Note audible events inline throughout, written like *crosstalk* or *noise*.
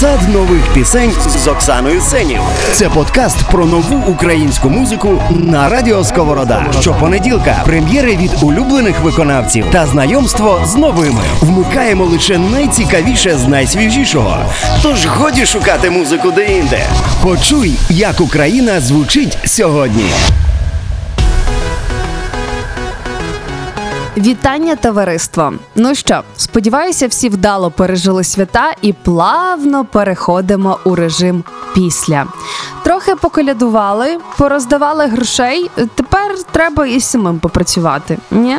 Сад нових пісень з Оксаною Сенів. Це подкаст про нову українську музику на радіо Сковорода. Щопонеділка прем'єри від улюблених виконавців та знайомство з новими. Вмикаємо лише найцікавіше з найсвіжішого. Тож годі шукати музику де-інде. Почуй, як Україна звучить сьогодні. Вітання, товариство! Ну що, сподіваюся, всі вдало пережили свята і плавно переходимо у режим після. Трохи поколядували, пороздавали грошей. Тепер треба і самим попрацювати. Ні?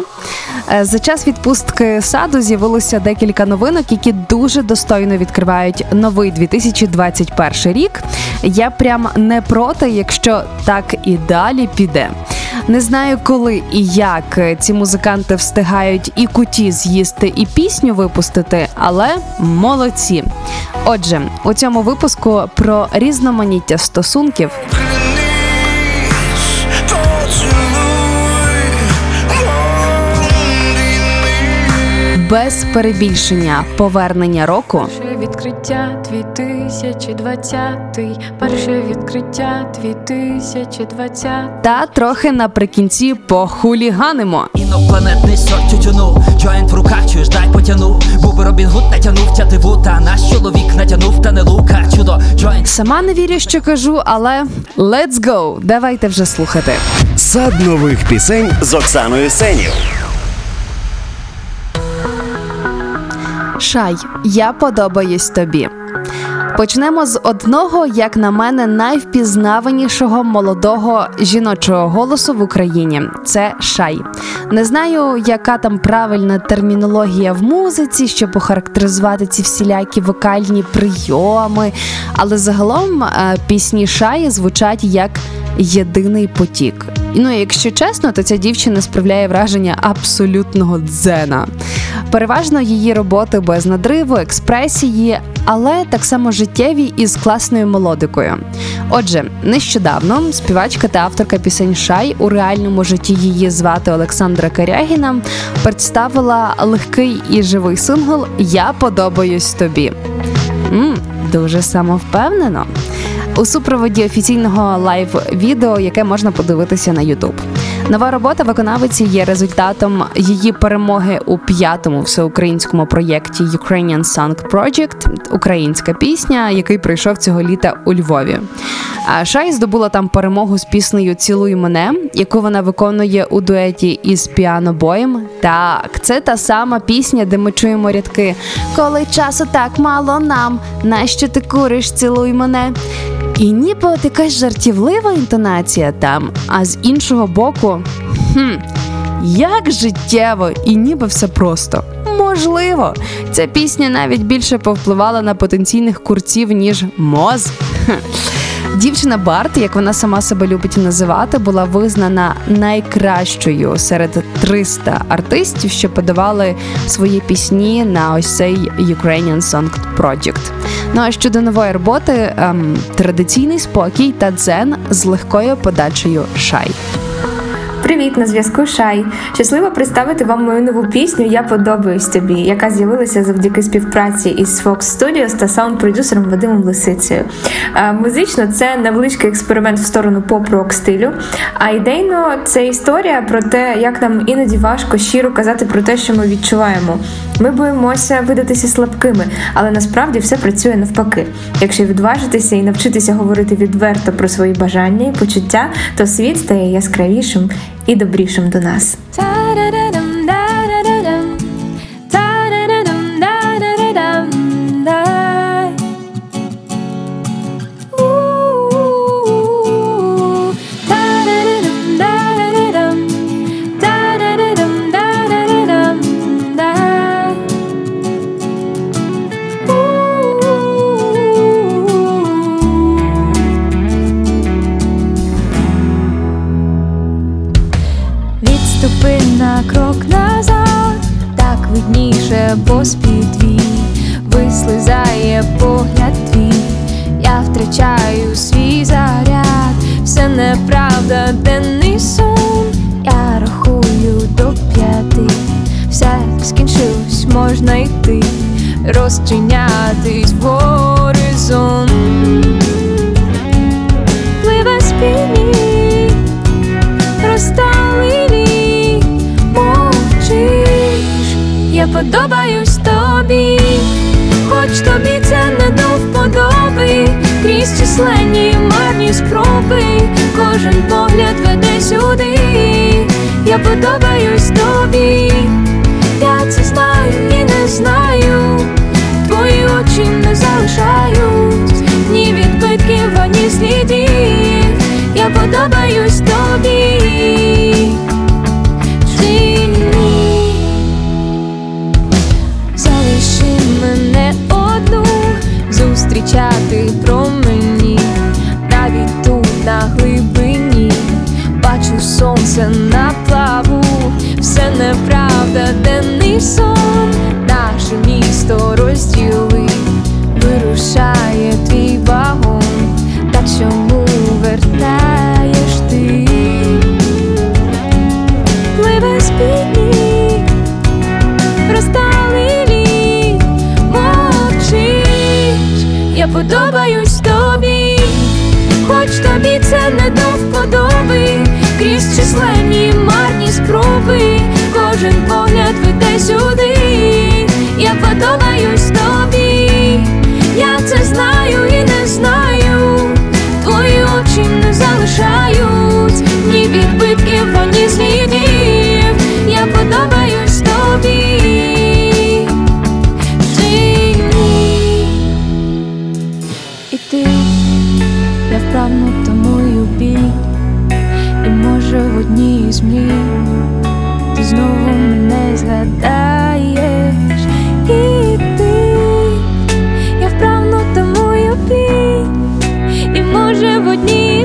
Е, За час відпустки саду з'явилося декілька новинок, які дуже достойно відкривають новий 2021 рік. Я прям не проти, якщо так і далі піде. Не знаю, коли і як ці музиканти встигають і куті з'їсти, і пісню випустити, але молодці. Отже, у цьому випуску про різноманіття стосунків. Без перебільшення повернення року Перше відкриття 2020, перше відкриття 2020. та трохи наприкінці похуліганимо. Інопланетний сорт тютюну Joint в руках, чуєш, дай потяну Буби Робін Гуд натянув тятиву Та наш чоловік натянув, та не лука Чудо, joint Сама не вірю, що кажу, але let's go! Давайте вже слухати. Сад нових пісень з Оксаною Сенів. Шай, я подобаюсь тобі. Почнемо з одного, як на мене, найвпізнаванішого молодого жіночого голосу в Україні. Це Шай. Не знаю, яка там правильна термінологія в музиці, щоб охарактеризувати ці всілякі вокальні прийоми. Але загалом е, пісні Шаї звучать як єдиний потік. Ну, якщо чесно, то ця дівчина справляє враження абсолютного дзена. Переважно її роботи без надриву, експресії, але так само життєві і з класною мелодикою. Отже, нещодавно співачка та авторка пісень Шай у реальному житті її звати Олександра Карягіна представила легкий і живий сингл Я подобаюсь тобі. м дуже самовпевнено. У супроводі офіційного лайв-відео, яке можна подивитися на YouTube. Нова робота виконавиці є результатом її перемоги у п'ятому всеукраїнському проєкті Ukrainian Song Project Українська пісня, який пройшов цього літа у Львові. А Шай здобула там перемогу з піснею Цілуй мене, яку вона виконує у дуеті із піанобоєм. Так, це та сама пісня, де ми чуємо рядки Коли часу так мало нам, нащо ти куриш, цілуй мене. І ніби от якась жартівлива інтонація там, а з іншого боку, хм, як життєво і ніби все просто. Можливо, ця пісня навіть більше повпливала на потенційних курців, ніж моз. Дівчина Барт, як вона сама себе любить називати, була визнана найкращою серед 300 артистів, що подавали свої пісні на ось цей Ukrainian Song Project. Ну а щодо нової роботи, ем, традиційний спокій та дзен з легкою подачею шай. Привіт, на зв'язку Шай. Щаслива представити вам мою нову пісню Я подобаюсь тобі, яка з'явилася завдяки співпраці із Fox Studios та саунд-продюсером Вадимом Лисицею. Е, Музично це невеличкий експеримент в сторону поп-рок стилю. А ідейно це історія про те, як нам іноді важко щиро казати про те, що ми відчуваємо. Ми боїмося видатися слабкими, але насправді все працює навпаки. Якщо відважитися і навчитися говорити відверто про свої бажання і почуття, то світ стає яскравішим і добрішим до нас.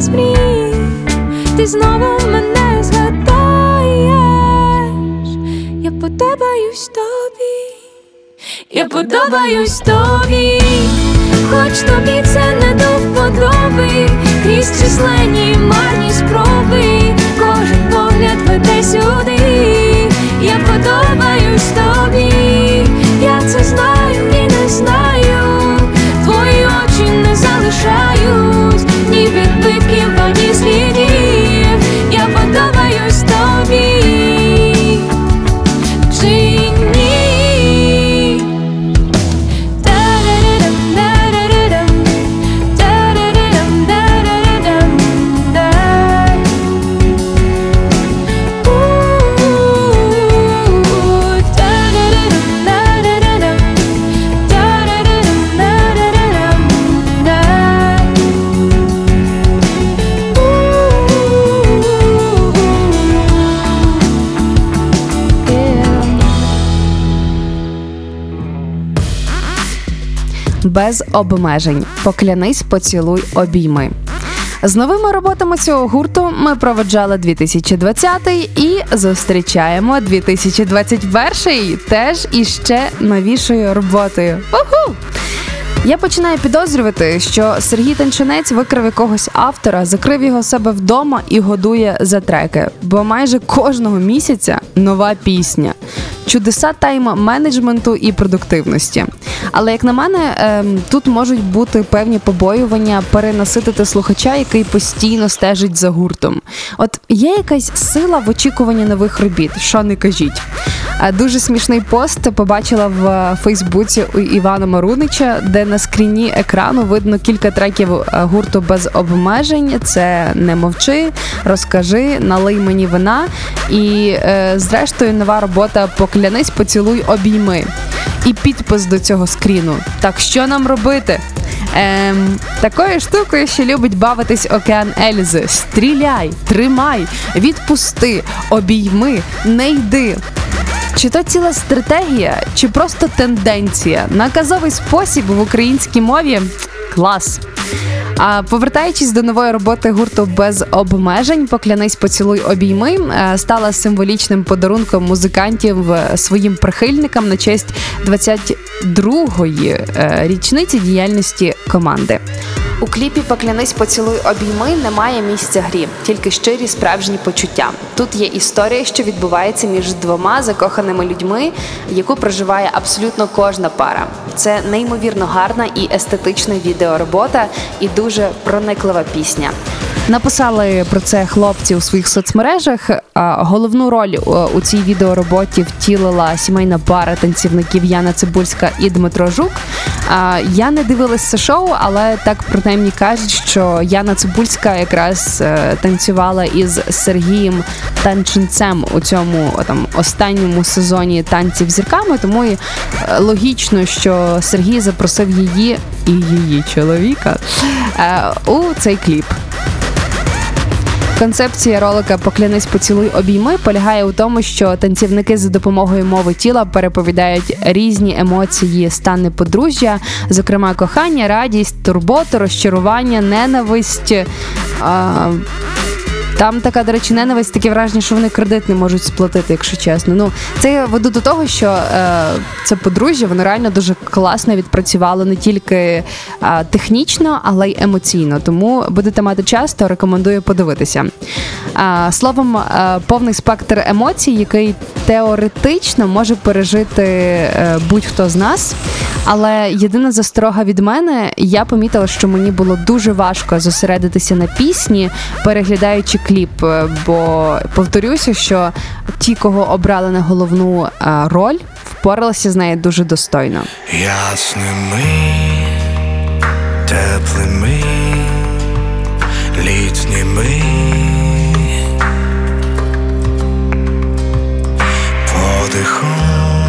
В мрій. Ти знову мене згадаєш, я подобаюсь тобі. Я подобаюсь тобі, хоч тобі це не до вподоби, крізь численні марні спроби, кожен погляд веде сюди, я подобаюсь тобі, я це знаю і не знаю, твої очі не залишають ні відбитків, ані слідів, без обмежень. Поклянись, поцілуй, обійми. З новими роботами цього гурту ми проведжали 2020 і зустрічаємо 2021 теж іще новішою роботою. Уху! Я починаю підозрювати, що Сергій Танчинець викрив якогось автора, закрив його себе вдома і годує за треки. Бо майже кожного місяця нова пісня. Чудеса тайм-менеджменту і продуктивності. Але як на мене, ем, тут можуть бути певні побоювання перенаситити слухача, який постійно стежить за гуртом. От є якась сила в очікуванні нових робіт, що не кажіть. Дуже смішний пост побачила в е, Фейсбуці у Івана Марунича, де на скріні екрану видно кілька треків е, гурту без обмежень. Це не мовчи, розкажи, налий мені вина. І е, зрештою нова робота Поклянись, поцілуй, обійми. І підпис до цього скріну. Так що нам робити? Ем, такою штукою, що любить бавитись океан Ельзи. Стріляй, тримай, відпусти, обійми, не йди. Чи то ціла стратегія, чи просто тенденція? Наказовий спосіб в українській мові клас. А повертаючись до нової роботи гурту без обмежень, поклянись, поцілуй обійми е, стала символічним подарунком музикантів е, своїм прихильникам на честь 22-ї е, річниці діяльності команди. У кліпі Поклянись, поцілуй обійми немає місця грі, тільки щирі справжні почуття. Тут є історія, що відбувається між двома закоханими людьми, яку проживає абсолютно кожна пара. Це неймовірно гарна і естетична відеоробота, і дуже прониклива пісня. Написали про це хлопці у своїх соцмережах. Головну роль е, у цій відеороботі втілила сімейна пара танцівників Яна Цибульська і Дмитро Жук. Я не дивилась це шоу, але так принаймні кажуть, що Яна Цибульська якраз е, танцювала із Сергієм Танченцем у цьому там останньому сезоні танців зірками. Тому і е, логічно, що Сергій запросив її і її чоловіка у цей кліп. Концепція ролика Поклянись поцілуй обійми полягає у тому, що танцівники за допомогою мови тіла переповідають різні емоції, стани подружжя, зокрема кохання, радість, турботу, розчарування, ненависть. А, там така, до речі, ненависть, таке враження, що вони кредит не можуть сплатити, якщо чесно. Ну, це я веду до того, що е, це подружжя, воно реально дуже класно відпрацювало не тільки е, технічно, але й емоційно. Тому будете мати час, то рекомендую подивитися. Е, словом, е, повний спектр емоцій, який теоретично може пережити е, будь-хто з нас. Але єдина засторога від мене, я помітила, що мені було дуже важко зосередитися на пісні, переглядаючи кліп. Е, Бо повторюся, що ті, кого обрали на головну е, роль, впоралися з нею дуже достойно. Ясними, теплими, літніми подихом,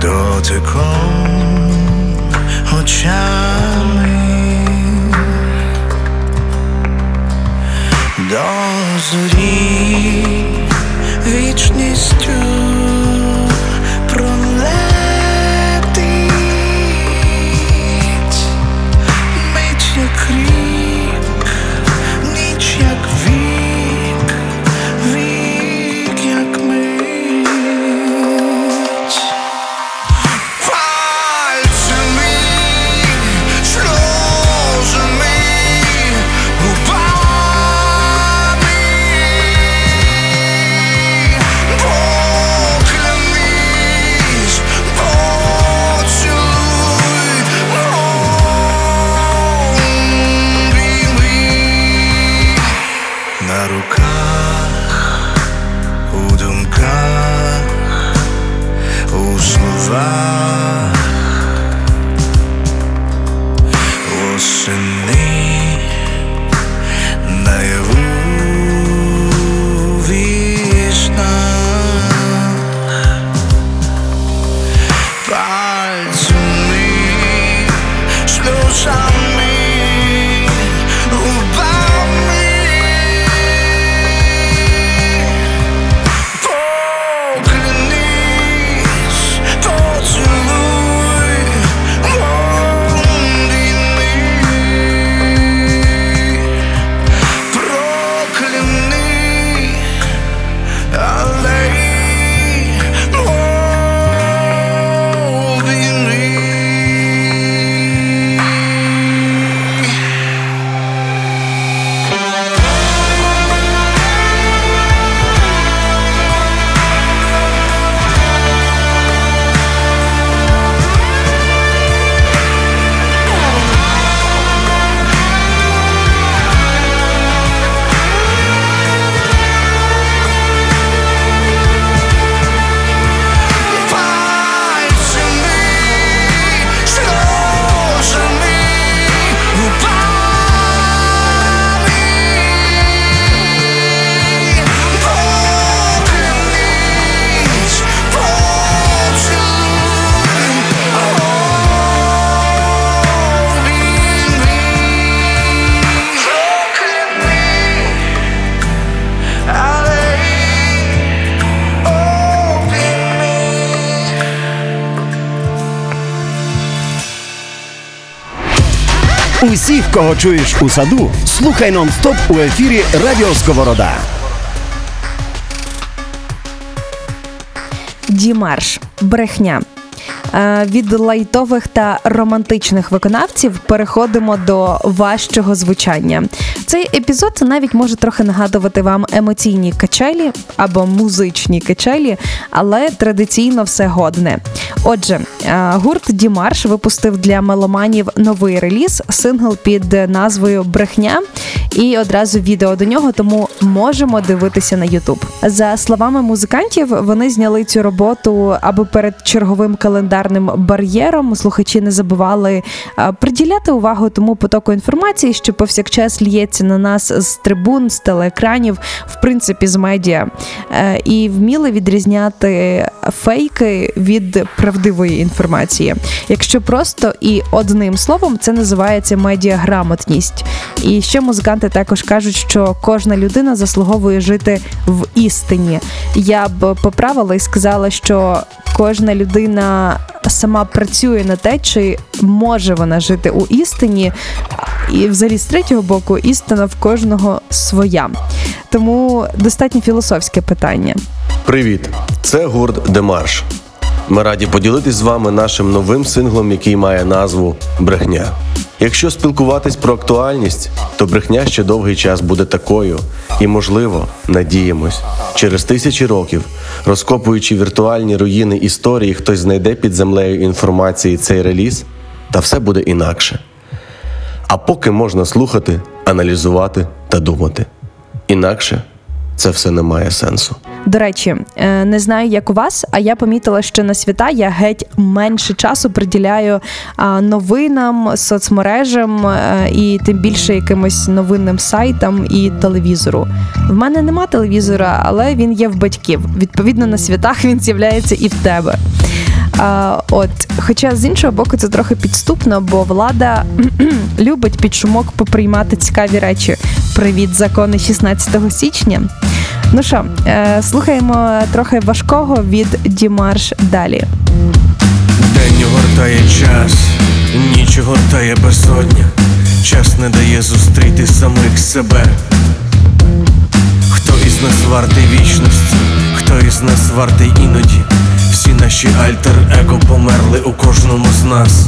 дотиком, очами до зорі. Вічністю Усіх, кого чуєш у саду, слухай нон-стоп у ефірі Радіо Сковорода. Дімарш брехня. Е, Від лайтових та романтичних виконавців переходимо до важчого звучання. Цей епізод навіть може трохи нагадувати вам емоційні качелі або музичні качелі, але традиційно все годне. Отже, е, гурт Дімарш випустив для меломанів новий реліз, сингл під назвою Брехня і одразу відео до нього, тому можемо дивитися на Ютуб. За словами музикантів, вони зняли цю роботу, аби перед черговим календарним бар'єром слухачі не забували приділяти увагу тому потоку інформації, що повсякчас лється на нас з трибун, з телеекранів, в принципі, з медіа, Е, і вміли відрізняти фейки від правдивої інформації. Якщо просто і одним словом, це називається медіаграмотність. І ще музиканти також кажуть, що кожна людина заслуговує жити в істині. Я б поправила і сказала, що кожна людина сама працює на те, чи може вона жити у істині. І взагалі з третього боку істина в кожного своя. Тому достатньо філософське питання. Привіт! Це гурт Демарш. Ми раді поділитись з вами нашим новим синглом, який має назву Брехня. Якщо спілкуватись про актуальність, то брехня ще довгий час буде такою, і, можливо, надіємось, через тисячі років, розкопуючи віртуальні руїни історії, хтось знайде під землею інформації цей реліз, та все буде інакше. А поки можна слухати, аналізувати та думати. Інакше це все не має сенсу. До речі, е, не знаю, як у вас, а я помітила, що на свята я геть менше часу приділяю новинам, соцмережам е, і тим більше якимось новинним сайтам і телевізору. В мене нема телевізора, але він є в батьків. Відповідно, на святах він з'являється і в тебе. От, хоча з іншого боку, це трохи підступно, бо влада *clears throat* любить під шумок поприймати цікаві речі. Привіт, закони 16 січня. Ну що, е, слухаємо трохи важкого від Дімарш далі. День огортає час, ніч огортає безодня, час не дає зустріти самих себе. Хто із нас вартий вічності, хто із нас вартий іноді, всі наші альтер-его померли у кожному з нас.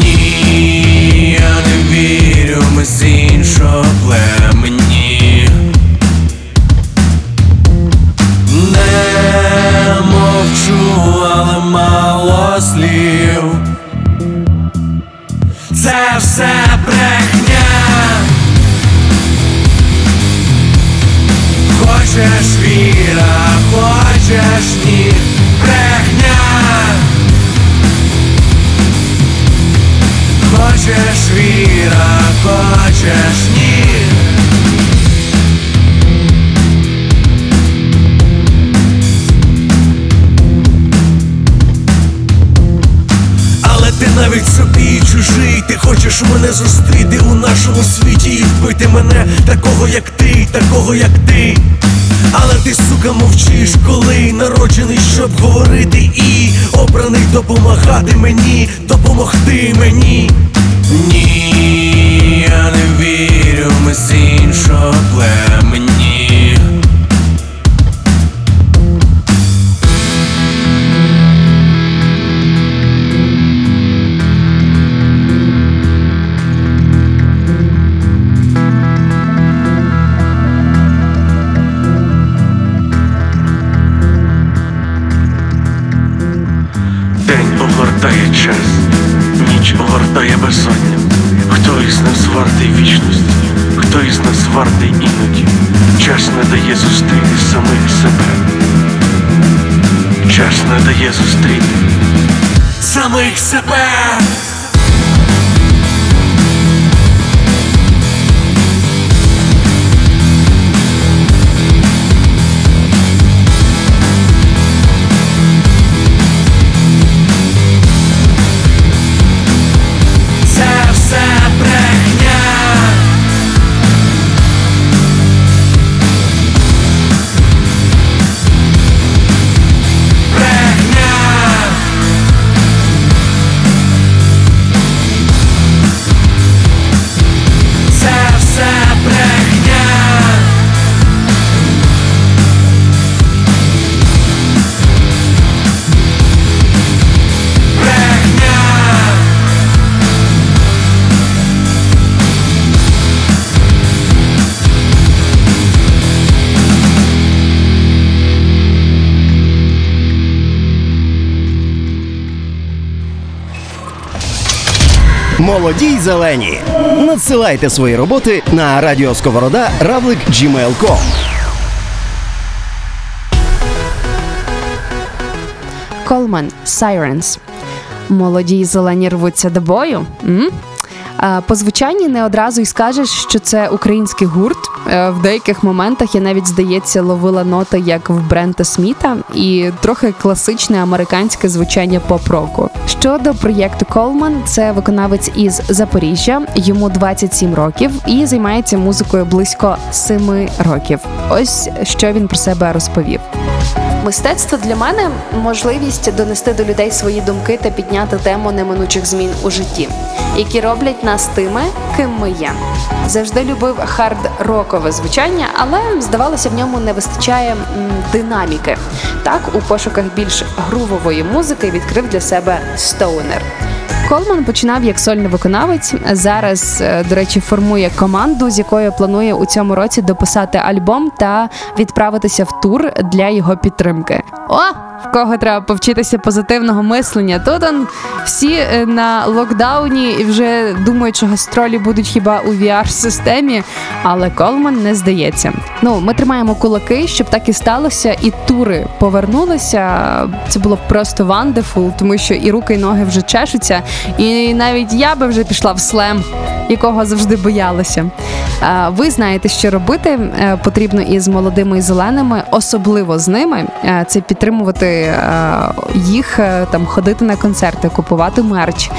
Ні, я не вірю, ми з іншого племені. Не мовчу, але мало слів. Це все брехня. Хочеш віра, хочеш ні, брехня. Хочеш віра, хочеш ні. Але ти навіть собі чужий, ти хочеш мене зустріти у нашому світі і вбити мене, такого як ти, такого як ти. Але ти, сука, мовчиш, коли народжений, щоб говорити і обраний допомагати мені, допомогти мені. Ні, не дає зустріти самих себе. Молоді й зелені. Надсилайте свої роботи на радіо Сковорода равлик gmail.com. Колман Sirens. Молоді й зелені рвуться до бою. М? По звучанні не одразу й скажеш, що це український гурт. Е, В деяких моментах я навіть здається ловила ноти як в Брента Сміта і трохи класичне американське звучання поп-року. Щодо проєкту Колман, це виконавець із Запоріжжя, йому 27 років і займається музикою близько 7 років. Ось що він про себе розповів. Мистецтво для мене можливість донести до людей свої думки та підняти тему неминучих змін у житті, які роблять нас тими, ким ми є. Завжди любив хард-рокове звучання, але здавалося, в ньому не вистачає динаміки. Так, у пошуках більш грувової музики відкрив для себе стоунер. Колман починав як сольний виконавець. Зараз, е, до речі, формує команду, з якою планує у цьому році дописати альбом та відправитися в тур для його підтримки. О! В кого треба повчитися позитивного мислення? Тут он всі е, на локдауні і вже думають, що гастролі будуть хіба у VR-системі, але Колман не здається. Ну, ми тримаємо кулаки, щоб так і сталося, і тури повернулися. Це було просто wonderful, тому що і руки, і ноги вже чешуться, і навіть я би вже пішла в слем, якого завжди боялася. Ви знаєте, що робити Е, потрібно із молодими і зеленими, особливо з ними. Е, Це підтримувати е, їх, там ходити на концерти, купувати мерч,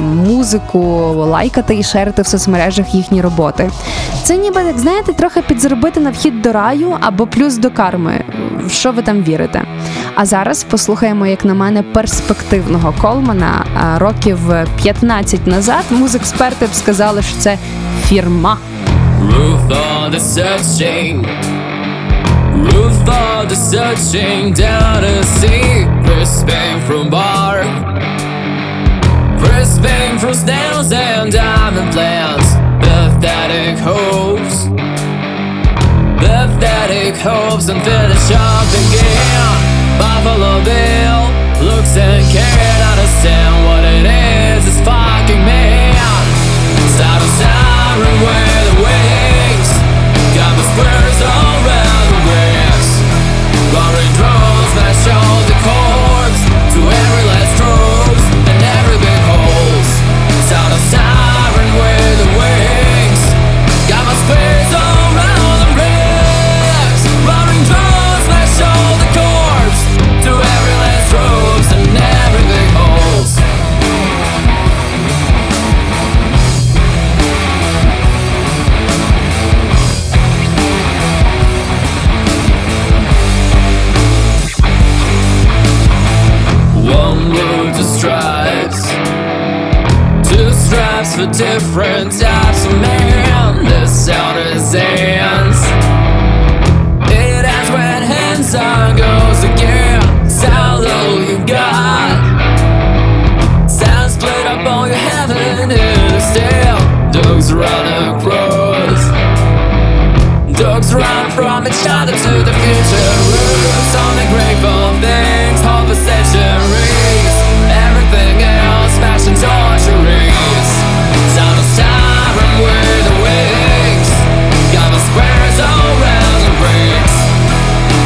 музику, лайкати і шерити в соцмережах їхні роботи. Це ніби, як знаєте, трохи підзаробити на вхід до раю або плюс до карми. В що ви там вірите? А зараз послухаємо, як на мене, перспективного Колмана А, років 15 назад. Музексперти б сказали, що це фірма. Roof on the searching Roof on the searching down sea Crisping from bark Crisping from snails and diamond plants Pathetic hopes Pathetic hopes and finish off again Buffalo Bill looks and can't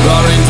Roaring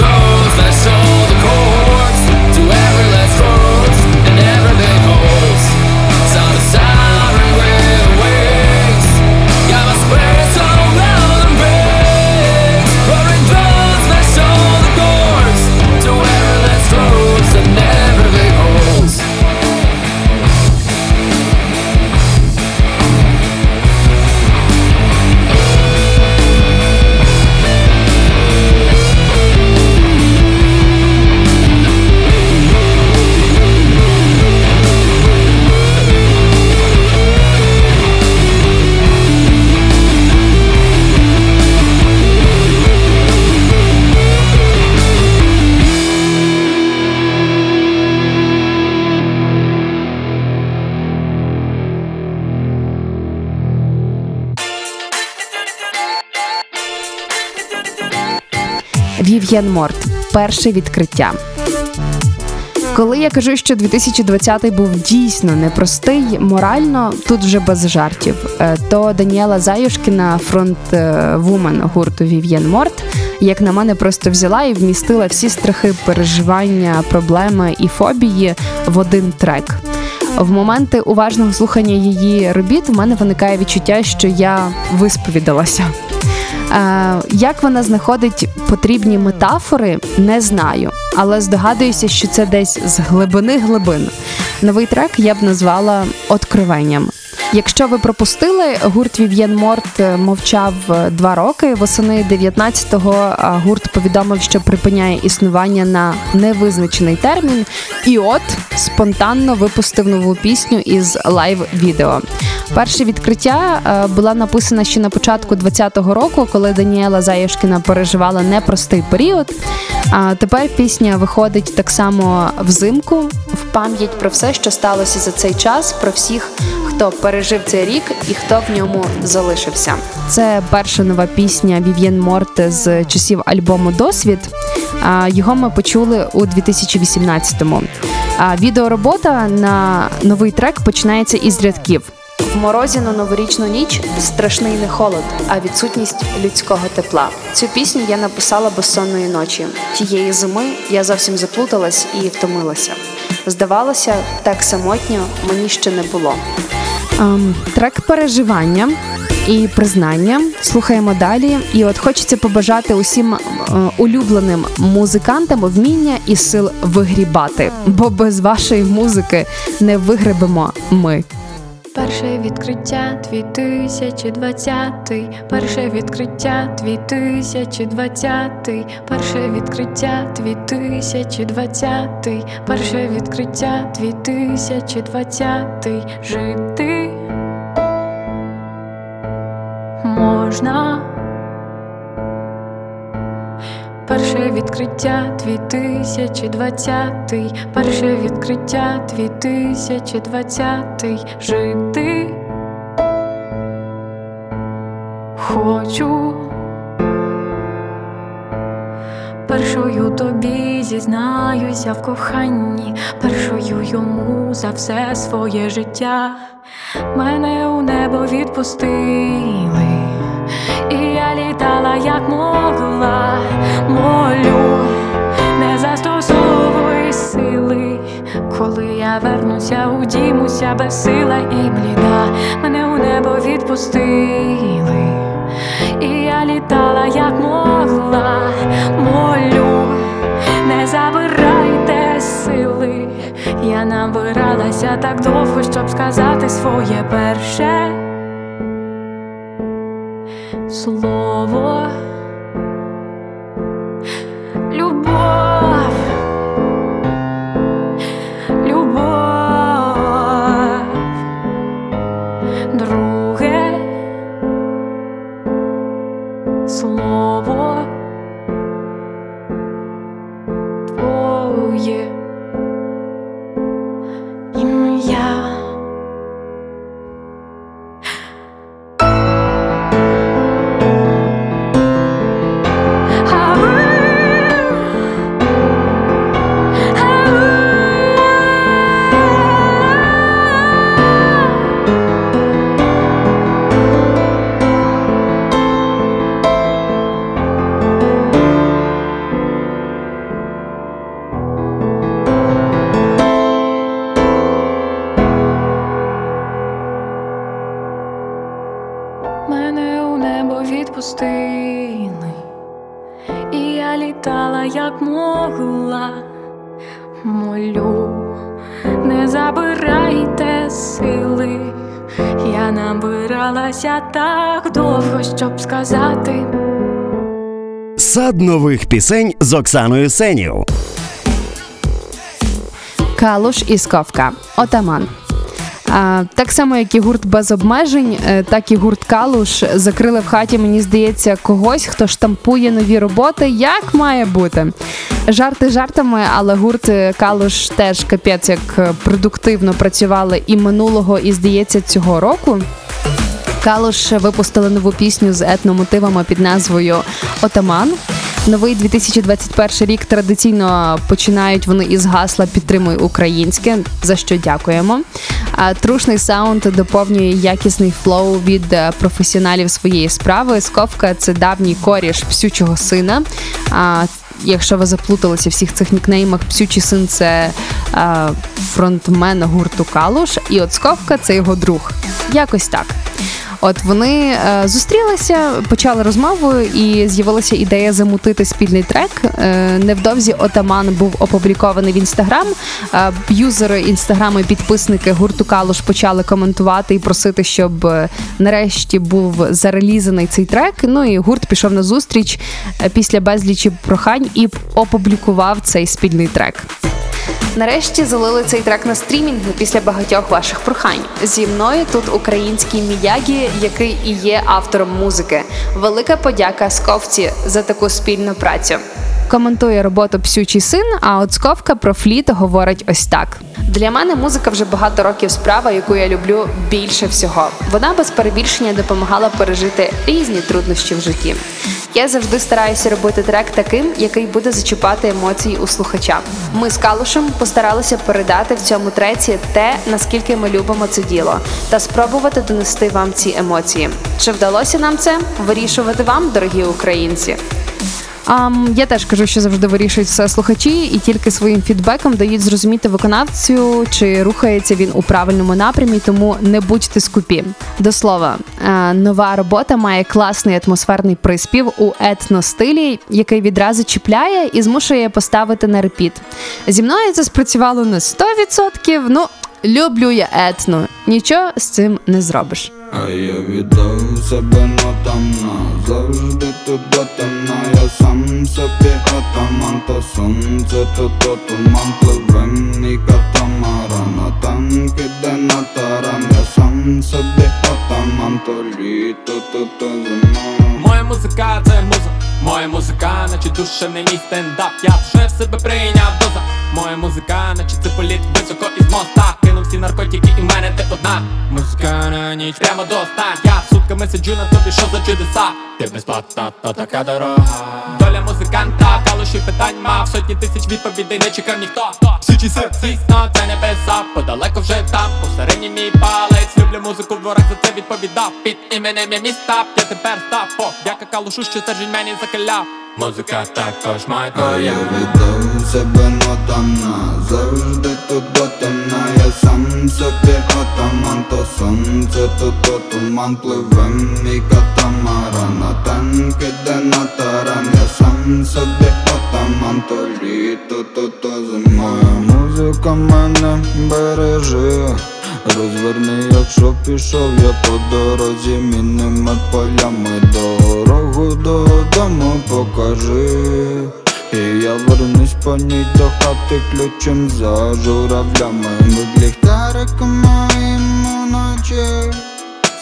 Вів'ян Морт. Перше відкриття. Коли я кажу, що 2020 був дійсно непростий морально, тут вже без жартів, е, то Даніела Заюшкіна, фронт-вумен гурту Вів'єн Морт, як на мене, просто взяла і вмістила всі страхи, переживання, проблеми і фобії в один трек. В моменти уважного слухання її робіт в мене виникає відчуття, що я висповідалася. Е, Як вона знаходить потрібні метафори, не знаю, але здогадуюся, що це десь з глибини глибин. Новий трек я б назвала откровенням. Якщо ви пропустили, гурт Вів'єн Морт е, мовчав е, два роки. Восени 19-го гурт повідомив, що припиняє існування на невизначений термін, і от спонтанно випустив нову пісню із лайв-відео. Перше відкриття е, була написана ще на початку 20-го року, коли Даніела Заєшкіна переживала непростий період. А тепер пісня виходить так само взимку, в пам'ять про все, що сталося за цей час, про всіх, хто пережив цей рік і хто в ньому залишився. Це перша нова пісня Вів'єн Морт з часів альбому Досвід. Його ми почули у 2018-му. А відеоробота на новий трек починається із рядків. В морозі на новорічну ніч страшний не холод, а відсутність людського тепла. Цю пісню я написала безсонної ночі. Тієї зими я зовсім заплуталась і втомилася. Здавалося, так самотньо мені ще не було. Ем, трек переживання і признання. Слухаємо далі. І от хочеться побажати усім е, улюбленим музикантам вміння і сил вигрібати, бо без вашої музики не вигребемо ми. Перше відкриття 2020, перше відкриття 2020, перше відкриття 2020, перше відкриття 2020, жити можна. Перше відкриття 2020, перше відкриття 2020, жити хочу. Першою тобі зізнаюся в коханні, першою йому за все своє життя. Мене у небо відпустили, і я літала як могла, молю, не застосовуй сили, коли я вернуся, удімуся безсила і бліда, мене у небо відпустили, і я літала як могла, молю, не забирайте сили. Я набиралася так довго, щоб сказати своє перше слово. Сад нових пісень з Оксаною Сенів. Калуш і Сковка. Отаман. А, так само, як і гурт без обмежень, е, так і гурт Калуш закрили в хаті, мені здається, когось, хто штампує нові роботи, як має бути. Жарти жартами, але гурт е, Калуш теж капець як е, продуктивно працювали і минулого, і здається, цього року. Калуш випустили нову пісню з етномотивами під назвою Отаман. Новий 2021 рік традиційно починають вони із гасла Підтримуй українське, за що дякуємо. Трушний саунд доповнює якісний flow від е, професіоналів своєї справи. Skofka це давній коріш псючого сина. А якщо ви заплуталися в всіх цих нікнеймах, псючий син це е, фронтмен гурту Калуш, і от Сковка це його друг. Якось так. От вони е, зустрілися, почали розмову, і з'явилася ідея замутити спільний трек. Е, невдовзі отаман був опублікований в інстаграм. Е, юзери інстаграму підписники гурту Калуш почали коментувати і просити, щоб е, нарешті був зарелізаний цей трек. Ну і гурт пішов на зустріч е, після безлічі прохань і опублікував цей спільний трек. Нарешті залили цей трек на стрімінг після багатьох ваших прохань. Зі мною тут український Міягі, який і є автором музики. Велика подяка Сковці за таку спільну працю. Коментує роботу Псючий син, а от Сковка про фліт говорить ось так: для мене музика вже багато років справа, яку я люблю більше всього. Вона без перебільшення допомагала пережити різні труднощі в житті. Я завжди стараюся робити трек таким, який буде зачіпати емоції у слухача. Ми з Калушем постаралися передати в цьому треці те, наскільки ми любимо це діло, та спробувати донести вам ці емоції. Чи вдалося нам це? Вирішувати вам, дорогі українці. А, я теж кажу, що завжди вирішують все слухачі, і тільки своїм фідбеком дають зрозуміти виконавцю, чи рухається він у правильному напрямі, тому не будьте скупі. До слова, е, нова робота має класний атмосферний приспів у етностилі, який відразу чіпляє і змушує поставити на репіт. Зі мною це спрацювало на 100%, Ну, люблю я етно. Нічого з цим не зробиш. А я віддав себе нотам назавжди тут темна Я сам собі отаман, то сонце, то то туман Пливе мій катамаран, а танк іде на таран Я сам собі отаман, то літо, то то зима Моя музика це муза, моя музика, наче душевний мій стендап. Я вже в себе прийняв доза. Моя музика, наче це політ високо із моста. Кинув всі наркотики, і в мене ти одна. Музика на ніч прямо до сна. Я сутками сиджу на тобі, що за чудеса. Ти безплатна, то така дорога. Доля музиканта, калуші питань мав. Сотні тисяч відповідей не чекав ніхто. Всючий сир, звісно, це небеса. Подалеко вже там, посередній мій палець. Люблю музику, ворог за це відповідав. Під іменем я міста, я тепер став. По дяка калушу, що стержень мені закаляв. Музика також моя А я віддав себе нотам назавжди тут до темна. Я сам собі отаман, то сонце, то то туман. Пливе мій катамаран, а танк іде на таран. Я сам собі отаман, то літо, то то зима. Музика мене береже Розверни, якщо пішов я по дорозі мінними полями Дорогу додому покажи. І я вернусь по ній до хати ключем за журавлями. Над ліхтариком моїм уночі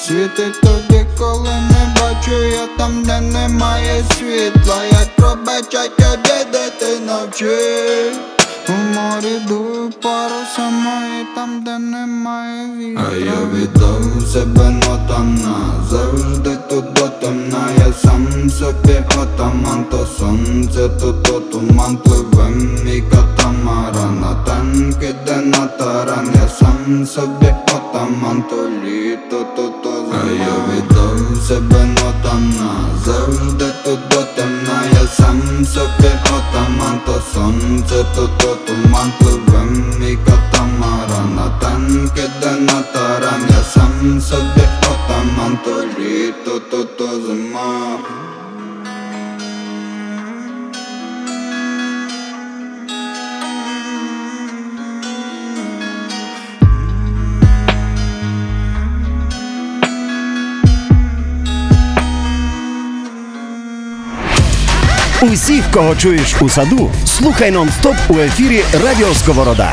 Світить тоді, коли не бачу я там, де немає світла. Як пробачать де навчи У морі дує парусами і там, де немає вітра А я віддав себе нотам назавжди тут до темна Я сам собі отаман, то сонце, то то туман Пливе мій катамаран, а танк іде на таран Я сам собі отаман, то літо, то то зима А я віддав себе нотам назавжди тут до темна Я сам собі отаман, то сонце, то то туман Пливе кого чуєш у саду, слухай нон-стоп у ефірі Радіо Сковорода.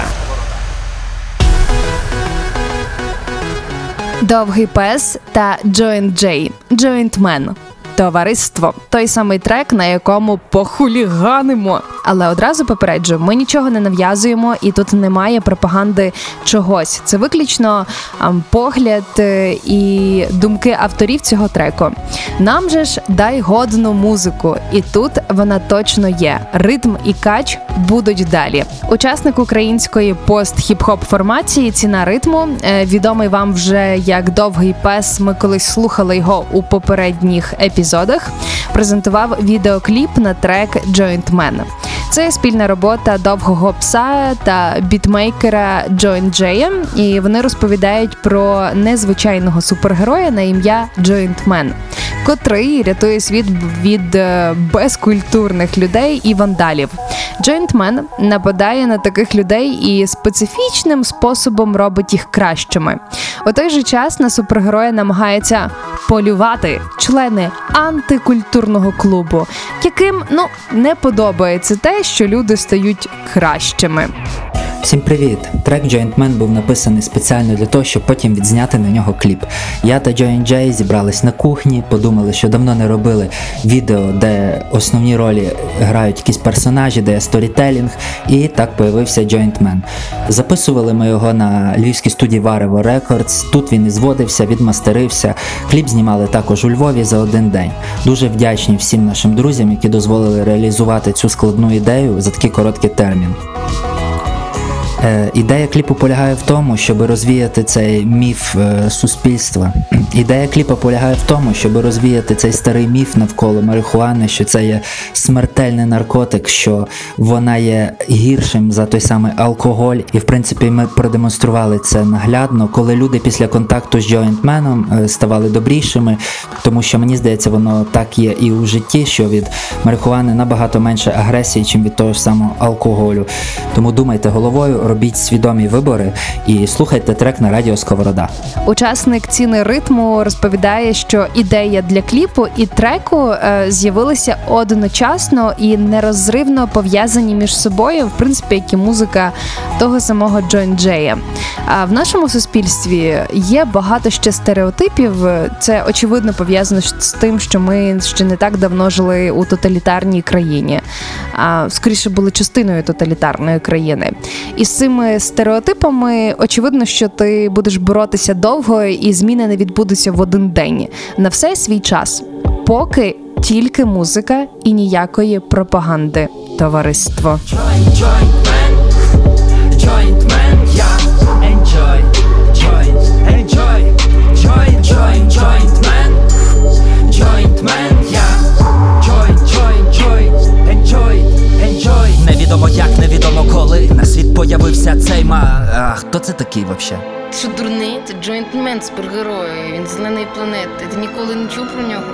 Довгий пес та Джойнт Джей. Джойнтмен. Товариство той самий трек, на якому похуліганимо. Але одразу попереджу, ми нічого не нав'язуємо, і тут немає пропаганди чогось. Це виключно погляд е, і думки авторів цього треку. Нам же ж дай годну музику, і тут вона точно є. Ритм і кач будуть далі. Учасник української пост-хіп-хоп формації ціна ритму е, відомий вам вже як довгий пес. Ми колись слухали його у попередніх епізодах. Презентував відеокліп на трек Joint Man. Це спільна робота довгого пса та бітмейкера Джойн Джея, і вони розповідають про незвичайного супергероя на ім'я Джойнтмен. Котрий рятує світ від е, безкультурних людей і вандалів. Man нападає на таких людей і специфічним способом робить їх кращими. У той же час на супергероя намагається полювати члени антикультурного клубу, яким ну не подобається те, що люди стають кращими. Всім привіт! Трек Joint Man був написаний спеціально для того, щоб потім відзняти на нього кліп. Я та Joint J зібрались на кухні, подумали, що давно не робили відео, де основні ролі грають якісь персонажі, де є сторітелінг, і так появився Joint Man. Записували ми його на львівській студії Варево Records. Тут він і зводився, відмастерився. Кліп знімали також у Львові за один день. Дуже вдячні всім нашим друзям, які дозволили реалізувати цю складну ідею за такий короткий термін. Е, Ідея кліпу полягає в тому, щоб розвіяти цей міф е, суспільства. *clears throat* Ідея кліпу полягає в тому, щоб розвіяти цей старий міф навколо марихуани, що це є смертельний наркотик, що вона є гіршим за той самий алкоголь. І в принципі ми продемонстрували це наглядно, коли люди після контакту з джойнтменом ставали добрішими, тому що мені здається, воно так є і у житті, що від марихуани набагато менше агресії, чим від того ж самого алкоголю. Тому думайте головою, робіть свідомі вибори і слухайте трек на радіо Сковорода. Учасник ціни ритму розповідає, що ідея для кліпу і треку е, з'явилися одночасно і нерозривно пов'язані між собою, в принципі, як і музика того самого Джон Джея. А в нашому суспільстві є багато ще стереотипів. Це очевидно пов'язано з тим, що ми ще не так давно жили у тоталітарній країні, а скоріше були частиною тоталітарної країни. І з цими стереотипами очевидно, що ти будеш боротися довго, і зміни не відбудуться в один день. На все свій час, поки тільки музика і ніякої пропаганди. Товариство. Невідомо як, невідомо коли на світ появився цей man. А хто це такий вообще? Ти що дурний? Це Joint Man супергерой. Він з зеленої планети. Ти ніколи не чув про нього.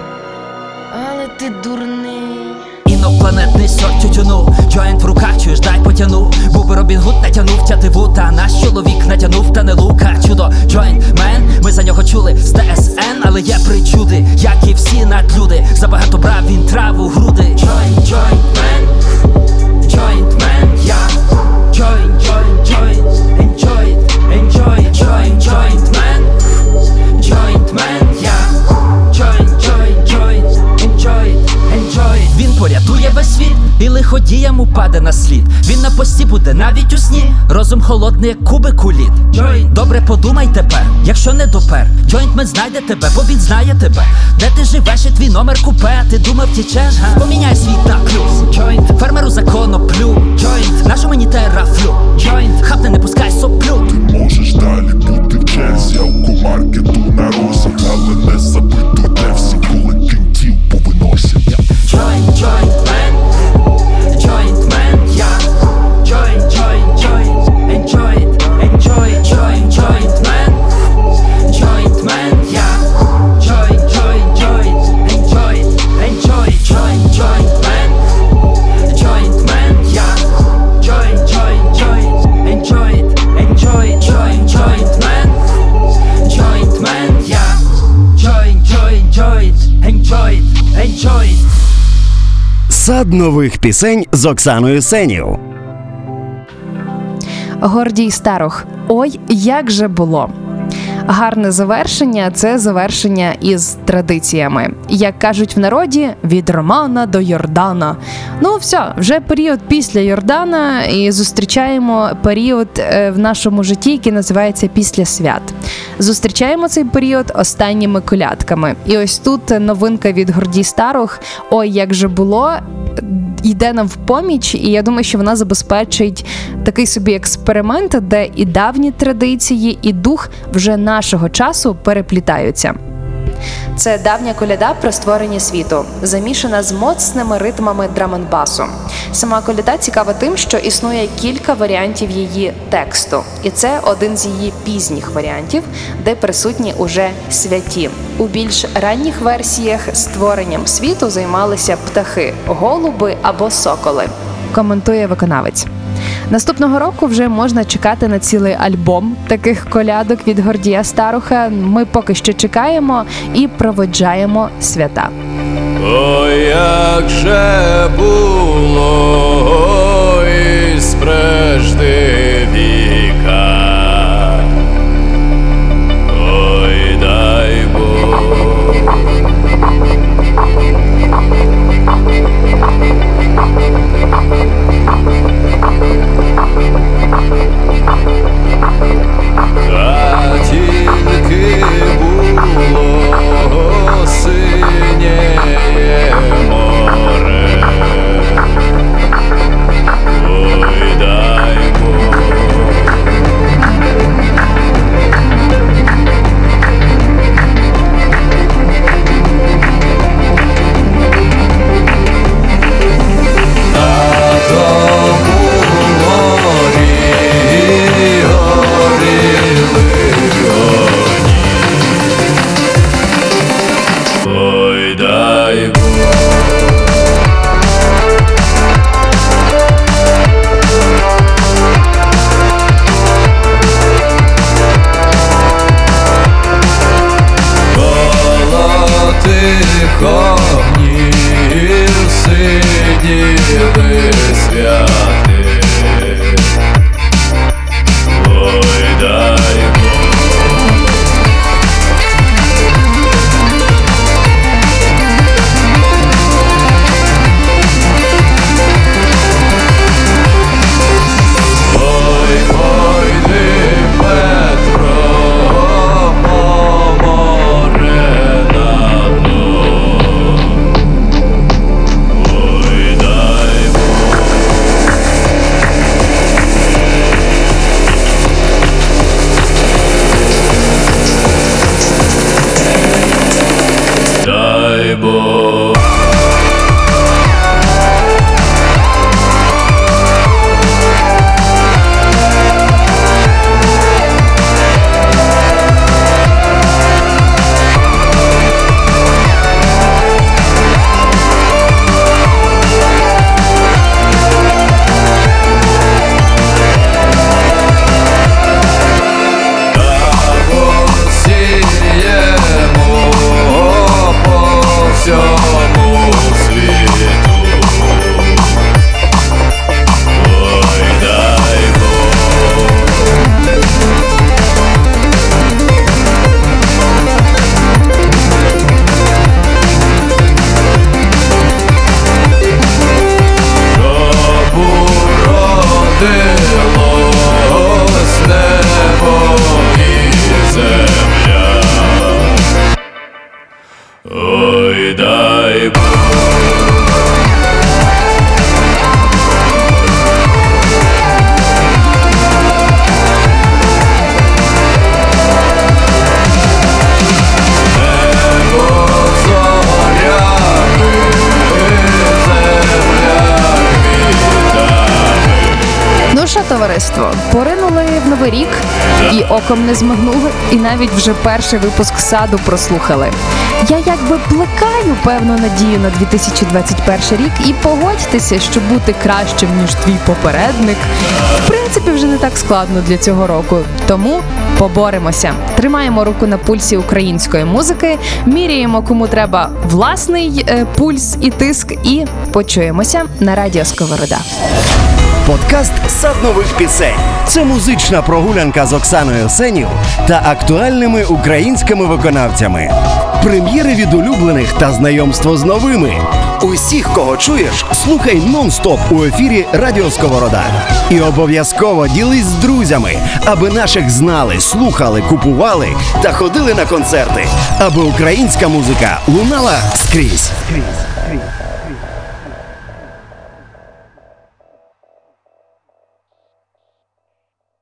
Але ти дурний. Інопланетний сорт тютюну Joint в руках, чуєш, дай потяну Буби Робін Гуд натягнув тятиву Та наш чоловік натягнув, та не лука Чудо, joint man, ми за нього чули з ТСН, але є причуди Як і всі надлюди Забагато брав він траву груди Joint, joint man світ. І лиходіям упаде на слід. Він на пості буде навіть у сні. Розум холодний, як кубик у лід. Добре подумай тепер, якщо не допер. Джойнтмен знайде тебе, бо він знає тебе. Де ти живеш і твій номер купе. Ти думав тічеш. Поміняй світ на плюс. Джойнт, фермеру закону плю. Джойнт, нашу мені терафлю Джойнт, хапне не пускай соплю. Ти Можеш далі бути в черзі алкомаркету на розі, але не забудь, де всі коли кінтів повиносять. Joint, joint joint enjoy. Сад нових пісень з Оксаною Сенів. Гордій Старох. Ой, як же було. Гарне завершення це завершення із традиціями. Як кажуть в народі, від Романа до Йордана. Ну, все, вже період після Йордана, і зустрічаємо період е, в нашому житті, який називається після свят. Зустрічаємо цей період останніми колядками. І ось тут новинка від Гордій Старух. Ой, як же було. Йде нам в поміч, і я думаю, що вона забезпечить такий собі експеримент, де і давні традиції, і дух вже нашого часу переплітаються. Це давня коляда про створення світу, замішана з моцними ритмами драменбасу. Сама коляда цікава тим, що існує кілька варіантів її тексту, і це один з її пізніх варіантів, де присутні уже святі. У більш ранніх версіях створенням світу займалися птахи, голуби або соколи. Коментує виконавець. Наступного року вже можна чекати на цілий альбом таких колядок від Гордія Старуха. Ми поки що чекаємо і проводжаємо свята. О, як же було ой, прежди Ой, дай Бог. Небо зорями, земля квітами. Ну що, товариство, оком не змигнули, і навіть вже перший випуск саду прослухали. Я якби плекаю певну надію на 2021 рік, і погодьтеся, що бути кращим ніж твій попередник, в принципі, вже не так складно для цього року. Тому поборемося, тримаємо руку на пульсі української музики, міряємо кому треба власний е, пульс і тиск, і почуємося на радіо Сковорода. Подкаст Сад нових пісень. Це музична прогулянка з Оксаною Сенів та актуальними українськими виконавцями. Прем'єри від улюблених та знайомство з новими. Усіх, кого чуєш, слухай нон-стоп у ефірі Радіо Сковорода. І обов'язково ділись з друзями, аби наших знали, слухали, купували та ходили на концерти, аби українська музика лунала скрізь.